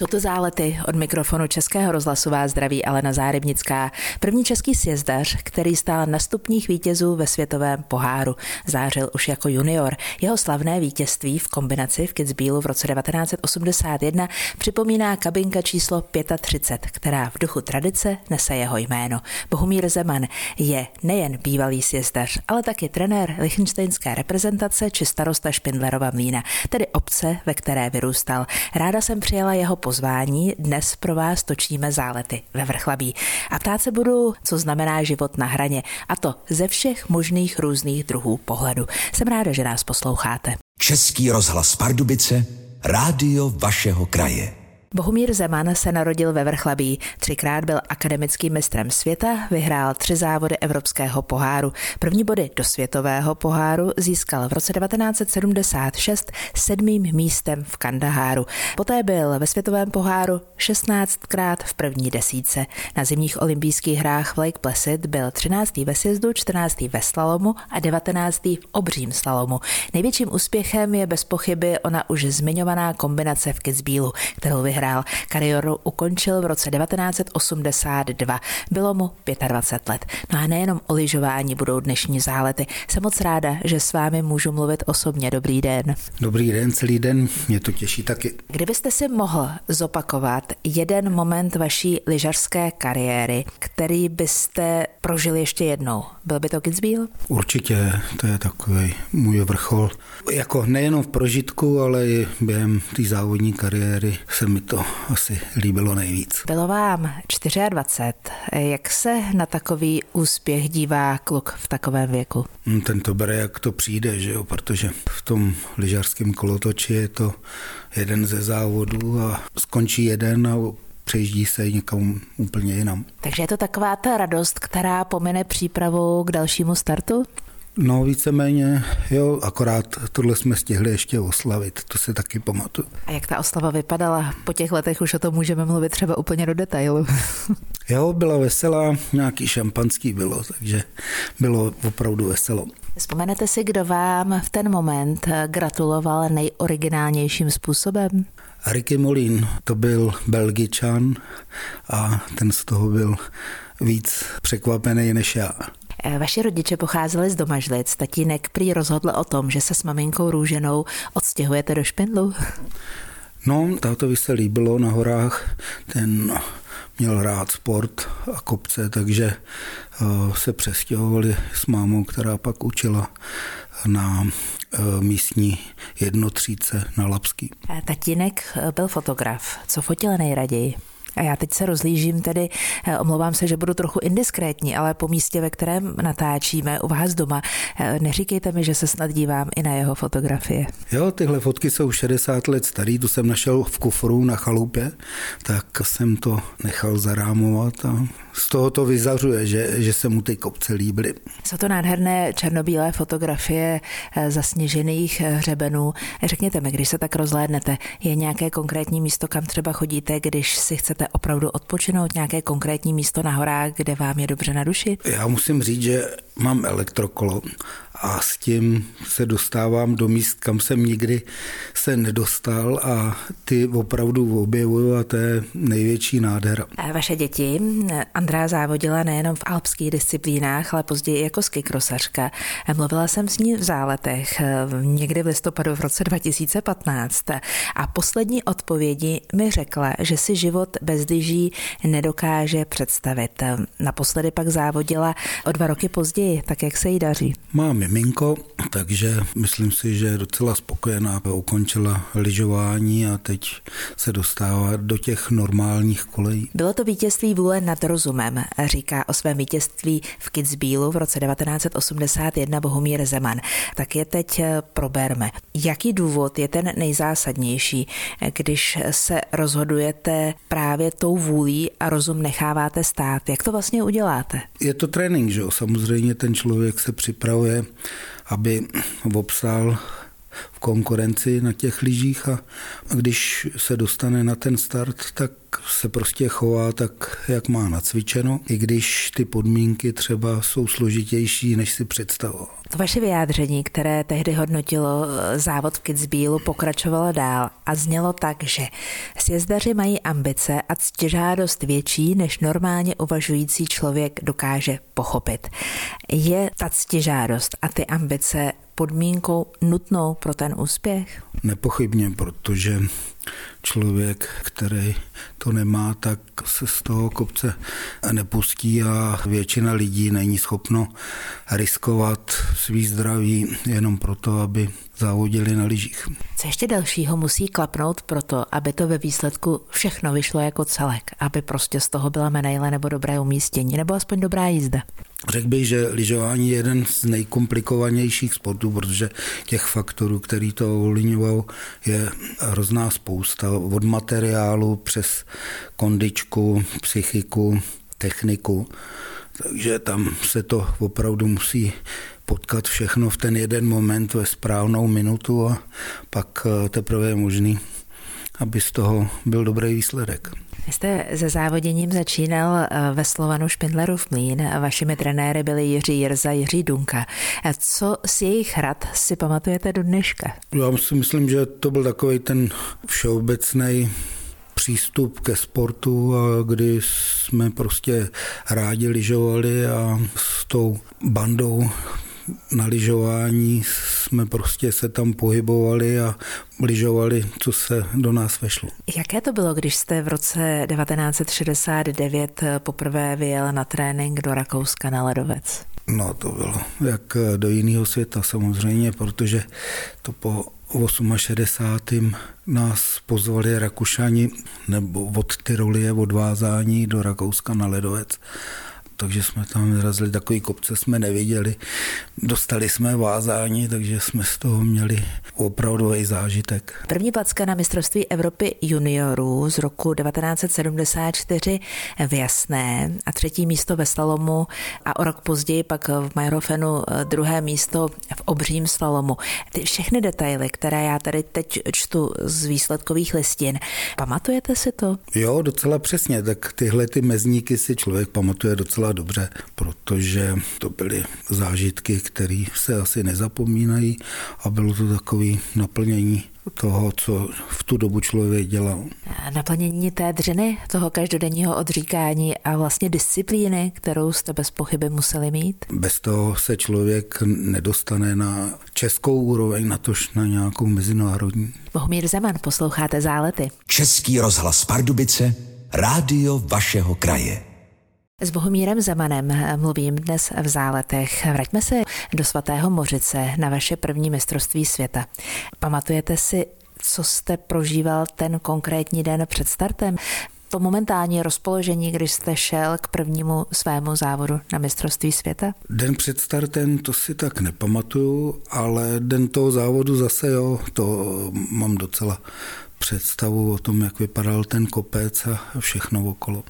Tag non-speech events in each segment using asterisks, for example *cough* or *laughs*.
Jsou to zálety od mikrofonu Českého rozhlasová zdraví Alena Zárybnická. První český sjezdař, který stál na stupních vítězů ve světovém poháru. Zářil už jako junior. Jeho slavné vítězství v kombinaci v Kitzbühelu v roce 1981 připomíná kabinka číslo 35, která v duchu tradice nese jeho jméno. Bohumír Zeman je nejen bývalý sjezdař, ale taky trenér lichtensteinské reprezentace či starosta Špindlerova mlína, tedy obce, ve které vyrůstal. Ráda jsem přijela jeho pozvání. Dnes pro vás točíme zálety ve Vrchlabí. A ptát se budu, co znamená život na hraně. A to ze všech možných různých druhů pohledu. Jsem ráda, že nás posloucháte. Český rozhlas Pardubice, rádio vašeho kraje. Bohumír Zeman se narodil ve Vrchlabí, třikrát byl akademickým mistrem světa, vyhrál tři závody Evropského poháru. První body do světového poháru získal v roce 1976 sedmým místem v Kandaháru. Poté byl ve světovém poháru 16krát v první desíce. Na zimních olympijských hrách v Lake Placid byl 13. ve sjezdu, 14. ve slalomu a 19. v obřím slalomu. Největším úspěchem je bez pochyby ona už zmiňovaná kombinace v Kitzbühelu, kterou vyhrál vyhrál. Kariéru ukončil v roce 1982. Bylo mu 25 let. No a nejenom o lyžování budou dnešní zálety. Jsem moc ráda, že s vámi můžu mluvit osobně. Dobrý den. Dobrý den, celý den. Mě to těší taky. Kdybyste si mohl zopakovat jeden moment vaší lyžařské kariéry, který byste prožili ještě jednou, byl by to Kitzbühel? Určitě, to je takový můj vrchol. Jako nejenom v prožitku, ale i během té závodní kariéry se mi to asi líbilo nejvíc. Bylo vám 24. Jak se na takový úspěch dívá kluk v takovém věku? Hm, ten to bere, jak to přijde, že jo? protože v tom lyžařském kolotoči je to jeden ze závodů a skončí jeden a přejíždí se někam úplně jinam. Takže je to taková ta radost, která pomine přípravu k dalšímu startu? No víceméně, jo, akorát tohle jsme stihli ještě oslavit, to si taky pamatuju. A jak ta oslava vypadala? Po těch letech už o tom můžeme mluvit třeba úplně do detailu. *laughs* jo, byla veselá, nějaký šampanský bylo, takže bylo opravdu veselo. Vzpomenete si, kdo vám v ten moment gratuloval nejoriginálnějším způsobem? Ricky Molin, to byl belgičan a ten z toho byl víc překvapený než já. Eh, vaši rodiče pocházeli z Domažlic. Tatínek prý rozhodl o tom, že se s maminkou Růženou odstěhujete do Špindlu. No, tátovi se líbilo na horách. Ten měl rád sport a kopce, takže eh, se přestěhovali s mámou, která pak učila na eh, místní jednotříce na Lapský. Tatínek byl fotograf. Co fotil nejraději? A já teď se rozlížím, tedy eh, omlouvám se, že budu trochu indiskrétní, ale po místě, ve kterém natáčíme u vás doma, eh, neříkejte mi, že se snad dívám i na jeho fotografie. Jo, tyhle fotky jsou 60 let starý, tu jsem našel v kufru na chalupě, tak jsem to nechal zarámovat a z toho to vyzařuje, že, že se mu ty kopce líbily. Jsou to nádherné černobílé fotografie eh, zasněžených hřebenů. Řekněte mi, když se tak rozhlédnete, je nějaké konkrétní místo, kam třeba chodíte, když si chcete opravdu odpočinout, nějaké konkrétní místo na horách, kde vám je dobře na duši? Já musím říct, že mám elektrokolo a s tím se dostávám do míst, kam jsem nikdy se nedostal a ty opravdu objevuju a to je největší nádhera. A vaše děti, Andrá závodila nejenom v alpských disciplínách, ale později jako skikrosařka. Mluvila jsem s ní v záletech někdy v listopadu v roce 2015 a poslední odpovědi mi řekla, že si život bez lyží nedokáže představit. Naposledy pak závodila o dva roky později, tak jak se jí daří? Mám miminko, takže myslím si, že je docela spokojená. Ukončila lyžování a teď se dostává do těch normálních kolejí. Bylo to vítězství vůle nad rozumem, říká o svém vítězství v Kitzbühelu v roce 1981 Bohumír Zeman. Tak je teď eh, proberme. Jaký důvod je ten nejzásadnější, když se rozhodujete právě tou vůlí a rozum necháváte stát? Jak to vlastně uděláte? Je to trénink, že jo? Samozřejmě ten člověk se připravuje aby obstal v konkurenci na těch lyžích a když se dostane na ten start, tak se prostě chová tak, jak má nacvičeno, i když ty podmínky třeba jsou složitější, než si představoval. Vaše vyjádření, které tehdy hodnotilo eh, závod v Kitzbühelu, pokračovalo dál a znělo tak, že sjezdaři mají ambice a ctižádost větší, než normálně uvažující člověk dokáže pochopit. Je ta ctižádost a ty ambice podmínkou nutnou pro ten úspěch? Nepochybně, protože člověk, který to nemá, tak se z toho kopce nepustí a většina lidí není schopno riskovat svý zdraví jenom proto, aby závodili na lyžích. Co ještě dalšího musí klapnout pro to, aby to ve výsledku všechno vyšlo jako celek, aby prostě z toho byla medaile nebo dobré umístění, nebo aspoň dobrá jízda? Řekl bych, že lyžování je jeden z nejkomplikovanějších sportů, protože těch faktorů, který to ovlivňují, je hrozná spousta. Od materiálu přes kondičku, psychiku, techniku. Takže tam se to opravdu musí potkat všechno v ten jeden moment ve správnou minutu a pak eh, teprve je možný, aby z toho byl dobrý výsledek. Vy jste se závoděním začínal eh, ve Slovanu Špindlerův mlín. Vašimi trenéry byli Jiří Jirza, Jiří Dunka. Co z jejich rad si pamatujete do dneška? Já si myslím, že to byl takový ten všeobecný přístup ke sportu, kdy jsme prostě rádi lyžovali a s tou bandou na lyžování jsme prostě se tam pohybovali a lyžovali, co se do nás vešlo. Jaké to bylo, když jste v roce 1969 poprvé vyjel na trénink do Rakouska na ledovec? No to bylo jak do jiného světa samozřejmě, protože to po 68. nás pozvali Rakušani nebo od Tyrolie odvázání do Rakouska na ledovec takže jsme tam vyrazili, takový kopce jsme neviděli. Dostali jsme vázání, takže jsme z toho měli opravdový zážitek. První placka na mistrovství Evropy juniorů z roku 1974 v Jasné a třetí místo ve slalomu a o rok později pak v Majrofenu druhé místo v obřím slalomu. Ty všechny detaily, které já tady teď čtu z výsledkových listin, pamatujete si to? Jo, docela přesně, tak tyhle ty mezníky si člověk pamatuje docela docela dobře, protože to byly zážitky, které se asi nezapomínají a bylo to takový naplnění toho, co v tu dobu člověk dělal. Naplnění té dřiny, toho každodenního odříkání a vlastně disciplíny, kterou jste bez pochyby museli mít? Bez toho se člověk nedostane na českou úroveň, na tož na nějakou mezinárodní. Bohumír Zeman, posloucháte Zálety. Český rozhlas Pardubice, rádio vašeho kraje. S Bohumírem Zemanem mluvím dnes v záletech. Vraťme se do svatého Mořice na vaše první mistrovství světa. Pamatujete si, co jste prožíval ten konkrétní den před startem? To momentální rozpoložení, když jste šel k prvnímu svému závodu na mistrovství světa? Den před startem to si tak nepamatuju, ale den toho závodu zase jo, to mám docela představu o tom, jak vypadal ten kopec a všechno okolo.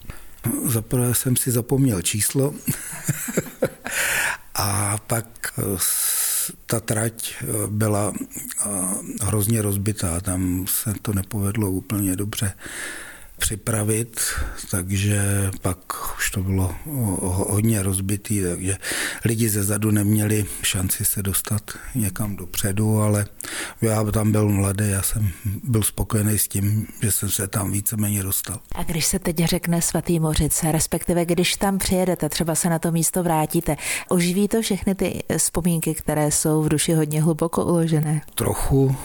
Zaprvé jsem si zapomněl číslo *laughs* a pak eh, ta trať eh, byla eh, hrozně rozbitá, tam se to nepovedlo úplně dobře připravit, takže pak už to bylo hodně rozbitý, takže lidi ze zadu neměli šanci se dostat někam dopředu, ale já tam byl mladý, já jsem byl spokojený s tím, že jsem se tam víceméně dostal. A když se teď řekne svatý Mořice, respektive když tam přijedete, třeba se na to místo vrátíte, oživí to všechny ty vzpomínky, které jsou v duši hodně hluboko uložené? Trochu,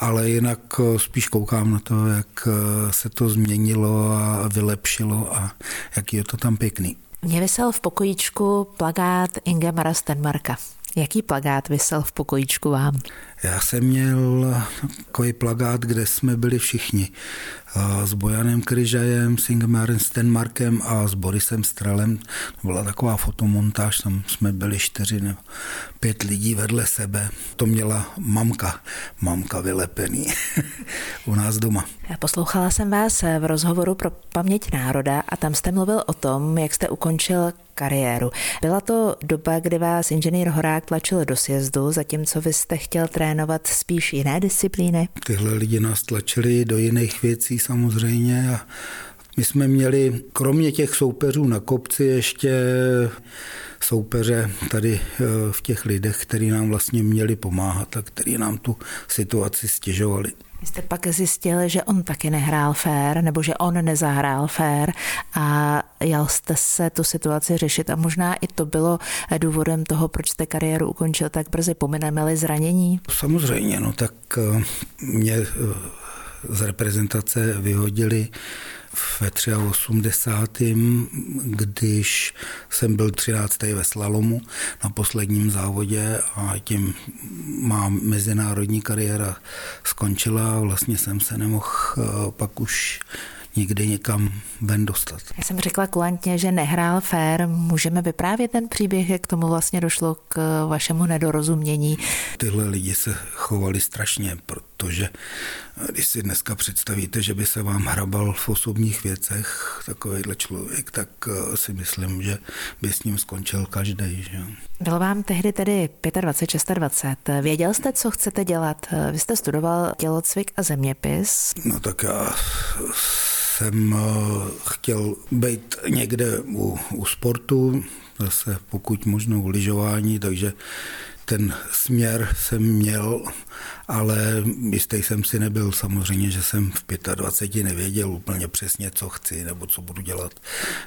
ale jinak eh, spíš koukám na to, jak eh, se to změnilo a vylepšilo a jaký je to tam pěkný. Mě vysel v pokojíčku plagát Ingemara Stenmarka. Jaký plagát vysel v pokojíčku vám? Já jsem měl takový plagát, kde jsme byli všichni. S Bojanem Kryžajem, s Ingemarem Stenmarkem a s Borisem Stralem. Byla taková fotomontáž, tam jsme byli čtyři nebo pět lidí vedle sebe. To měla mamka, mamka vylepený *laughs* u nás doma. Poslouchala jsem vás v rozhovoru pro paměť národa a tam jste mluvil o tom, jak jste ukončil kariéru. Byla to doba, kdy vás inženýr Horák tlačil do sjezdu, zatímco vy jste chtěl trénovat trénovat spíš jiné disciplíny? Tyhle lidi nás tlačili do jiných věcí samozřejmě a my jsme měli kromě těch soupeřů na kopci ještě soupeře tady eh, v těch lidech, kteří nám vlastně měli pomáhat a kteří nám tu situaci stěžovali. Vy jste pak zjistili, že on taky nehrál fér, nebo že on nezahrál fér a jel jste se tu situaci řešit a možná i to bylo důvodem toho, proč jste kariéru ukončil tak brzy, pomineme zranění? Samozřejmě, no tak eh, mě eh, z reprezentace vyhodili ve 83. když jsem byl 13. ve slalomu na posledním závodě a tím má mezinárodní kariéra skončila vlastně jsem se nemohl eh, pak už nikdy někam ven dostat. Já jsem řekla kulantně, že nehrál fér. Můžeme vyprávět ten příběh, jak tomu vlastně došlo k vašemu nedorozumění? Tyhle lidi se chovali strašně, protože když si dneska představíte, že by se vám hrabal v osobních věcech takovýhle člověk, tak eh, si myslím, že by s ním skončil každý. Že? Bylo vám tehdy tedy 25, 26. Věděl jste, co chcete dělat? Vy jste studoval tělocvik a zeměpis. No tak já jsem eh, chtěl být někde u, u sportu, zase pokud možno u lyžování, takže ten směr jsem měl, ale jistý jsem si nebyl. Samozřejmě, že jsem v 25 nevěděl úplně přesně, co chci nebo co budu dělat.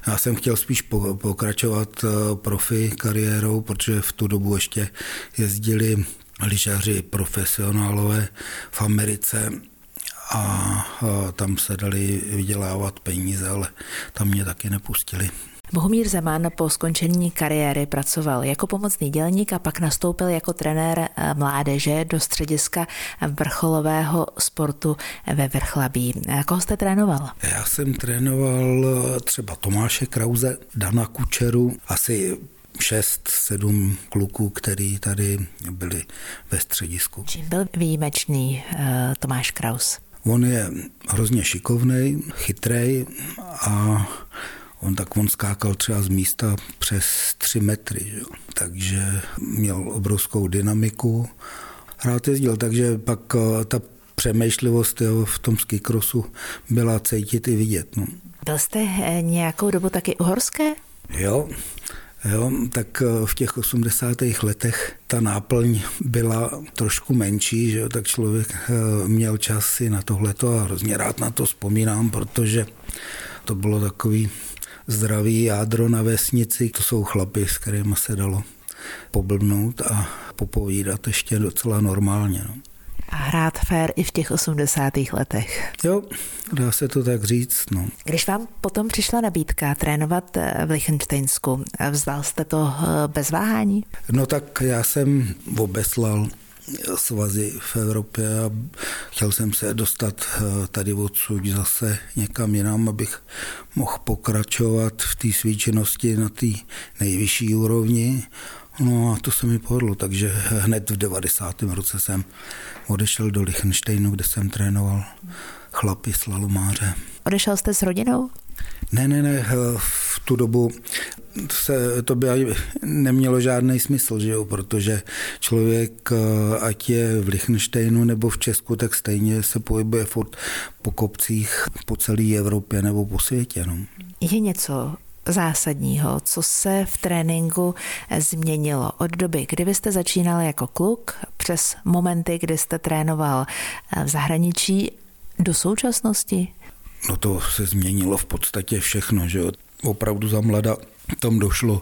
Já jsem chtěl spíš pokračovat eh, profi kariérou, protože v tu dobu ještě jezdili lyžaři profesionálové v Americe a tam se dali vydělávat peníze, ale tam mě taky nepustili. Bohumír Zeman po skončení kariéry pracoval jako pomocný dělník a pak nastoupil jako trenér eh, mládeže do střediska vrcholového sportu ve Vrchlabí. Koho jste trénoval? Já jsem trénoval eh, třeba Tomáše Krauze, Dana Kučeru, asi šest, sedm kluků, který tady byli ve středisku. Čím byl výjimečný uh, Tomáš Kraus? On je hrozně šikovný, chytrý a on tak on skákal třeba z místa přes tři metry, že? takže měl obrovskou dynamiku. Rád jezdil, takže pak eh, ta přemýšlivost jo, v tom skikrosu byla cítit i vidět. No. Byl jste eh, nějakou dobu taky uhorské? Jo, Jo, tak eh, v těch 80. letech ta náplň byla trošku menší, že jo, tak člověk eh, měl čas si na tohleto a hrozně rád na to vzpomínám, protože to bylo takový zdravý jádro na vesnici. To jsou chlapy, s kterými se dalo poblbnout a popovídat ještě docela normálně. No a hrát fér i v těch 80. letech. Jo, dá se to tak říct. No. Když vám potom přišla nabídka trénovat eh, v Lichtensteinsku, vzdal jste to eh, bez váhání? No tak já jsem obeslal svazy v Evropě a chtěl jsem se dostat eh, tady odsud zase někam jinam, abych mohl pokračovat v té svíčenosti na té nejvyšší úrovni No a to se mi povedlo, takže hned v 90. roce jsem odešel do Lichtensteinu, kde jsem trénoval chlapy slalomáře. Odešel jste s rodinou? Ne, ne, ne, v tu dobu se, to by nemělo žádný smysl, že jo, protože člověk, ať je v Lichtensteinu nebo v Česku, tak stejně se pohybuje furt po kopcích po celé Evropě nebo po světě. No. Je něco, zásadního, co se v tréninku změnilo od doby, kdy vy jste začínal jako kluk, přes momenty, kdy jste trénoval v zahraničí, do současnosti? No to se změnilo v podstatě všechno, že opravdu za mlada tam došlo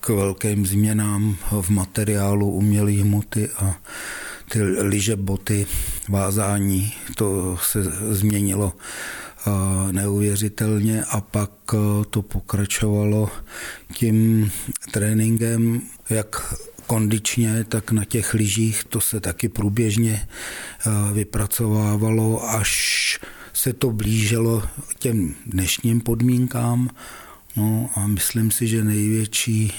k velkým změnám v materiálu umělé hmoty a ty lyže, boty, vázání, to se změnilo neuvěřitelně a pak to pokračovalo tím tréninkem, jak kondičně, tak na těch lyžích to se taky průběžně vypracovávalo, až se to blížilo těm dnešním podmínkám. No a myslím si, že největší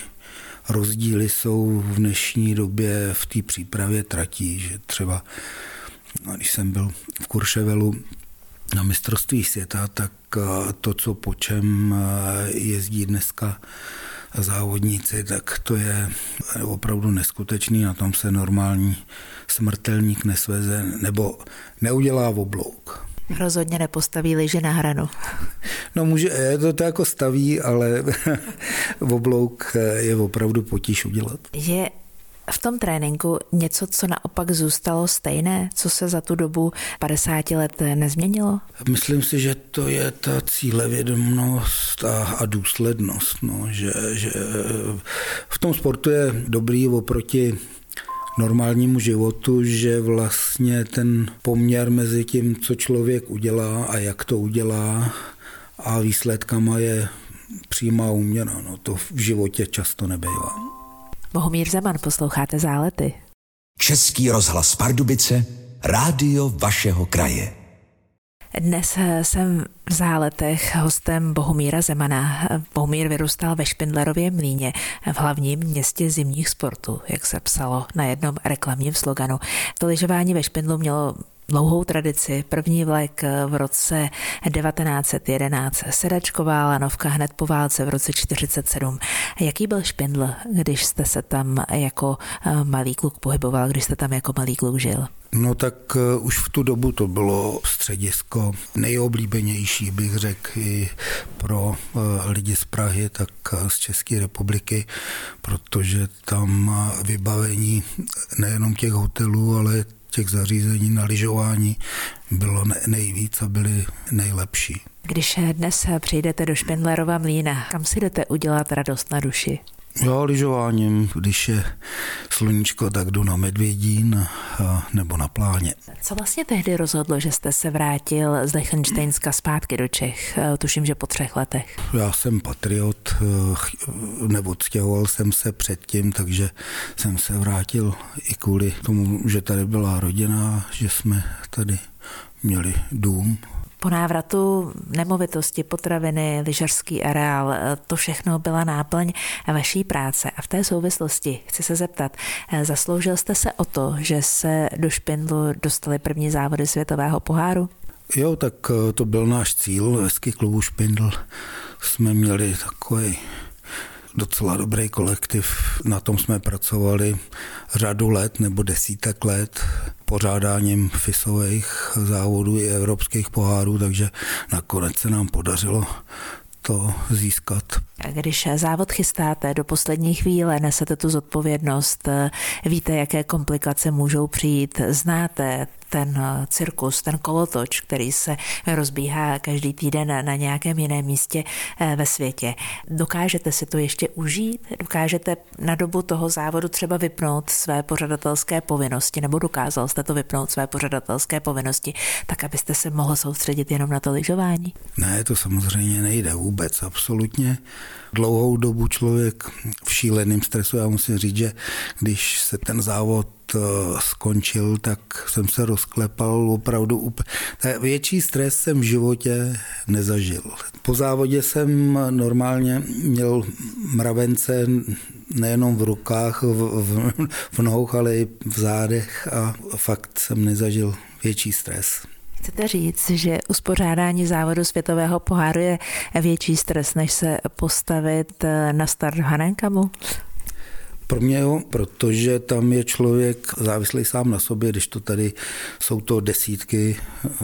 rozdíly jsou v dnešní době v té přípravě tratí, že třeba když jsem byl v Kurševelu, na mistrovství světa, tak eh, to, co po čem eh, jezdí dneska závodníci, tak to je opravdu neskutečný, na tom se normální smrtelník nesveze nebo neudělá v oblouk. Rozhodně nepostaví liže na hranu. No může, je to, to jako staví, ale v *laughs* oblouk je opravdu potíž udělat. Je v tom tréninku něco, co naopak zůstalo stejné, co se za tu dobu 50 let nezměnilo? Myslím si, že to je ta cílevědomost a, a důslednost, no, že, že v tom sportu je dobrý oproti normálnímu životu, že vlastně ten poměr mezi tím, co člověk udělá a jak to udělá a výsledkama je přímá úměra. No, to v životě často nebejvá. Bohumír Zeman, posloucháte Zálety. Český rozhlas Pardubice, rádio vašeho kraje. Dnes jsem v záletech hostem Bohumíra Zemana. Bohumír vyrůstal ve Špindlerově mlíně v hlavním městě zimních sportů, jak se psalo na jednom reklamním sloganu. To lyžování ve Špindlu mělo dlouhou tradici. První vlek v roce 1911, sedačková lanovka hned po válce v roce 1947. Jaký byl špindl, když jste se tam jako eh, malý kluk pohyboval, když jste tam jako malý kluk žil? No tak eh, už v tu dobu to bylo středisko nejoblíbenější, bych řekl, i pro eh, lidi z Prahy, tak z České republiky, protože tam vybavení nejenom těch hotelů, ale těch zařízení na lyžování bylo nejvíc a byly nejlepší. Když dnes přijdete do Špendlerova mlína, kam si jdete udělat radost na duši? Jo, lyžováním, když je sluníčko, tak jdu na Medvědín nebo na pláně. Co vlastně tehdy rozhodlo, že jste se vrátil z Lichtensteinska zpátky do Čech? Tuším, že po třech letech. Já jsem patriot, nebo stěhoval jsem se předtím, takže jsem se vrátil i kvůli tomu, že tady byla rodina, že jsme tady měli dům po návratu nemovitosti, potraviny, lyžařský areál, eh, to všechno byla náplň vaší práce. A v té souvislosti chci se zeptat, eh, zasloužil jste se o to, že se do Špindlu dostali první závody světového poháru? Jo, tak eh, to byl náš cíl. Hezký klubu Špindl jsme měli takový docela dobrý kolektiv. Na tom jsme pracovali řadu let nebo desítek let pořádáním FISových závodů i evropských pohárů, takže nakonec se nám podařilo to získat. Když závod chystáte do poslední chvíle, nesete tu zodpovědnost, víte, jaké komplikace můžou přijít, znáte ten eh, cirkus, ten kolotoč, který se rozbíhá každý týden na nějakém jiném místě eh, ve světě. Dokážete si to ještě užít? Dokážete na dobu toho závodu třeba vypnout své pořadatelské povinnosti, nebo dokázal jste to vypnout své pořadatelské povinnosti, tak abyste se mohl soustředit jenom na to lyžování? Ne, to samozřejmě nejde vůbec, absolutně. Dlouhou dobu člověk v šíleném stresu, já musím říct, že když se ten závod skončil, tak jsem se rozklepal opravdu úplně. Větší stres jsem v životě nezažil. Po závodě jsem normálně měl mravence nejenom v rukách, v, v, v nohou, ale i v zádech a fakt jsem nezažil větší stres. Chcete říct, že uspořádání závodu světového poháru je větší stres, než se postavit na start Hanenkamu? Pro mě jo, protože tam je člověk závislý sám na sobě, když to tady jsou to desítky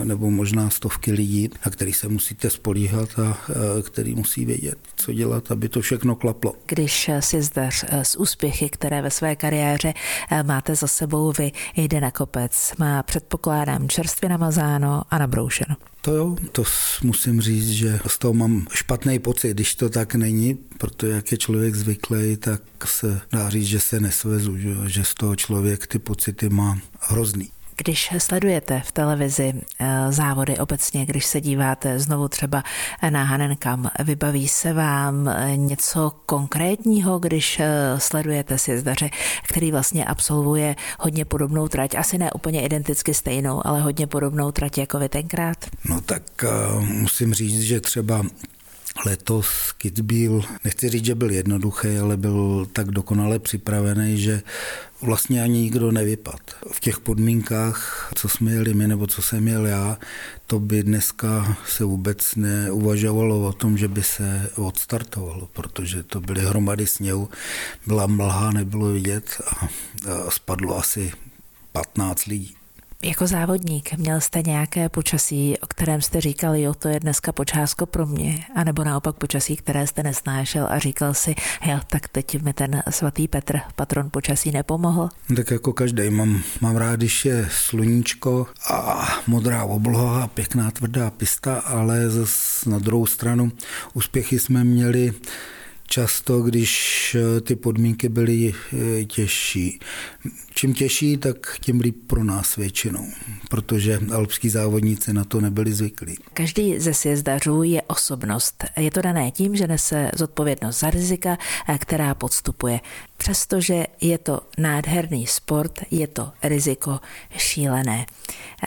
nebo možná stovky lidí, na který se musíte spolíhat a který musí vědět, co dělat, aby to všechno klaplo. Když si zdař z úspěchy, které ve své kariéře eh, máte za sebou vy, jde na kopec, má předpokládám čerstvě namazáno a nabroušeno. To jo, to musím říct, že z toho mám špatný pocit, když to tak není, protože jak je člověk zvyklý, tak se dá říct, že se nesvezu, že, že z toho člověk ty pocity má hrozný. Když sledujete v televizi eh, závody obecně, když se díváte znovu třeba na Hanenkam, vybaví se vám eh, něco konkrétního, když eh, sledujete sjezdaře, který vlastně absolvuje hodně podobnou trať, asi ne úplně identicky stejnou, ale hodně podobnou trať jako vy tenkrát? No tak musím říct, že třeba letos Kitzbühel, nechci říct, že byl jednoduchý, ale byl tak dokonale připravený, že vlastně ani nikdo nevypad. V těch podmínkách, co jsme jeli my, nebo co jsem měl já, to by dneska se vůbec neuvažovalo o tom, že by se odstartovalo, protože to byly hromady sněhu, byla mlha, nebylo vidět a, a spadlo asi 15 lidí. Jako závodník měl jste nějaké počasí, o kterém jste říkal, jo, to je dneska počásko pro mě, anebo naopak počasí, které jste nesnášel a říkal si, jo, tak teď mi ten svatý Petr, patron počasí, nepomohl? Tak jako každý, mám, mám rád, když je sluníčko a modrá obloha a pěkná tvrdá pista, ale zase na druhou stranu úspěchy jsme měli často, když eh, ty podmínky byly eh, těžší. Čím těžší, tak tím líp pro nás většinou, protože alpský závodníci na to nebyli zvyklí. Každý ze sjezdařů je osobnost. Je to dané tím, že nese zodpovědnost za rizika, eh, která podstupuje. Přestože je to nádherný sport, je to riziko šílené.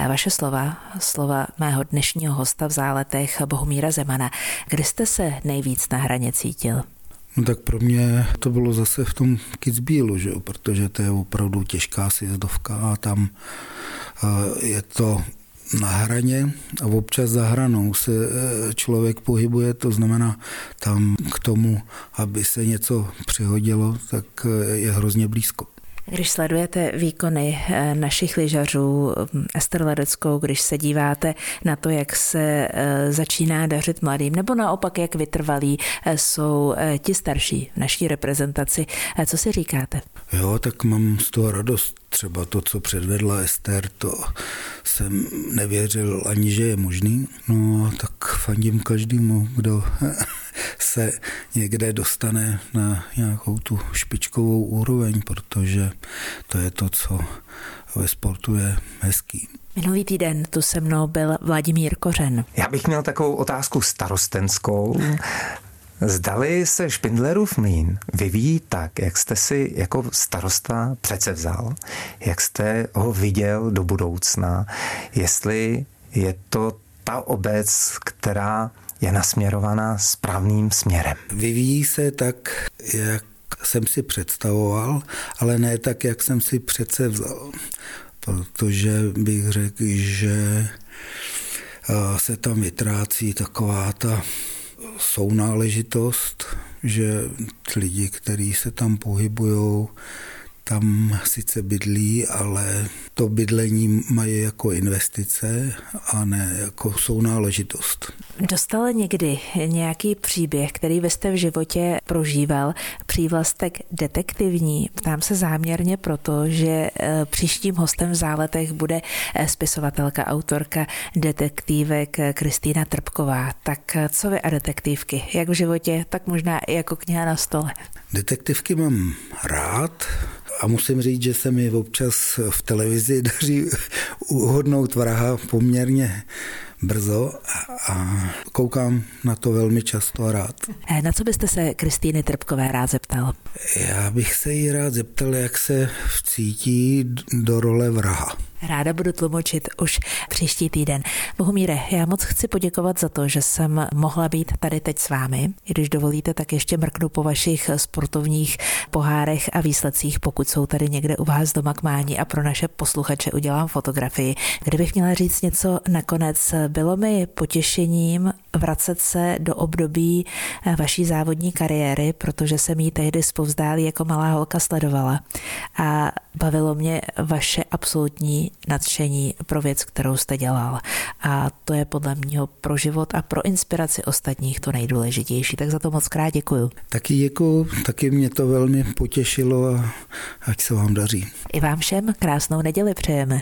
Vaše slova, slova mého dnešního hosta v záletech Bohumíra Zemana, kde jste se nejvíc na hraně cítil? No tak pro mě to bylo zase v tom Kitzbühelu, že jo, protože to je opravdu těžká sjezdovka a tam je to na hraně a občas za hranou se e, člověk pohybuje, to znamená tam k tomu, aby se něco přihodilo, tak e, je hrozně blízko. Když sledujete výkony eh, našich lyžařů, mm, Ester Ledeckou, když se díváte na to, jak se eh, začíná dařit mladým, nebo naopak, jak vytrvalí eh, jsou ti starší v naší reprezentaci, co si říkáte? Jo, tak mám z toho radost. Třeba to, co předvedla Ester, to jsem nevěřil ani, že je možný. No tak fandím každému, kdo se někde dostane na nějakou tu špičkovou úroveň, protože to je to, co ve sportu je hezký. Minulý týden tu se mnou byl Vladimír Kořen. Já bych měl takovou otázku starostenskou. Zdali se Špindlerův mlín vyvíjí tak, jak jste si jako starosta přece vzal, jak jste ho viděl do budoucna, jestli je to ta obec, která je nasměrovaná správným směrem. Vyvíjí se tak, jak jsem si představoval, ale ne tak, jak jsem si přece vzal. Protože bych řekl, že se tam vytrácí taková ta sounáležitost, že lidi, kteří se tam pohybují, tam sice bydlí, ale to bydlení mají jako investice a ne jako sounáležitost. Dostal někdy nějaký příběh, který vy jste v životě prožíval, přívlastek detektivní? Ptám se záměrně proto, že eh, příštím hostem v záletech bude eh, spisovatelka, autorka detektivek eh, Kristýna Trpková. Tak co vy a detektivky? Jak v životě, tak možná i jako kniha na stole. Detektivky mám rád, a musím říct, že se mi občas v televizi daří uhodnout vraha poměrně brzo a koukám na to velmi často a rád. Eh, na co byste se Kristýny Trpkové rád zeptal? Já bych se jí rád zeptal, jak se vcítí do role vraha. Ráda budu tlumočit už příští týden. Bohumíre, já moc chci poděkovat za to, že jsem mohla být tady teď s vámi. I když dovolíte, tak ještě mrknu po vašich sportovních pohárech a výsledcích, pokud jsou tady někde u vás doma k mání a pro naše posluchače udělám fotografii. Kdybych měla říct něco nakonec, bylo mi potěšením vracet se do období vaší závodní kariéry, protože jsem ji tehdy zpovzdálí jako malá holka sledovala. A bavilo mě vaše absolutní nadšení pro věc, kterou jste dělal. A to je podle mě pro život a pro inspiraci ostatních to nejdůležitější. Tak za to moc krát děkuju. Taky děkuju, taky mě to velmi potěšilo a ať se vám daří. I vám všem krásnou neděli přejeme.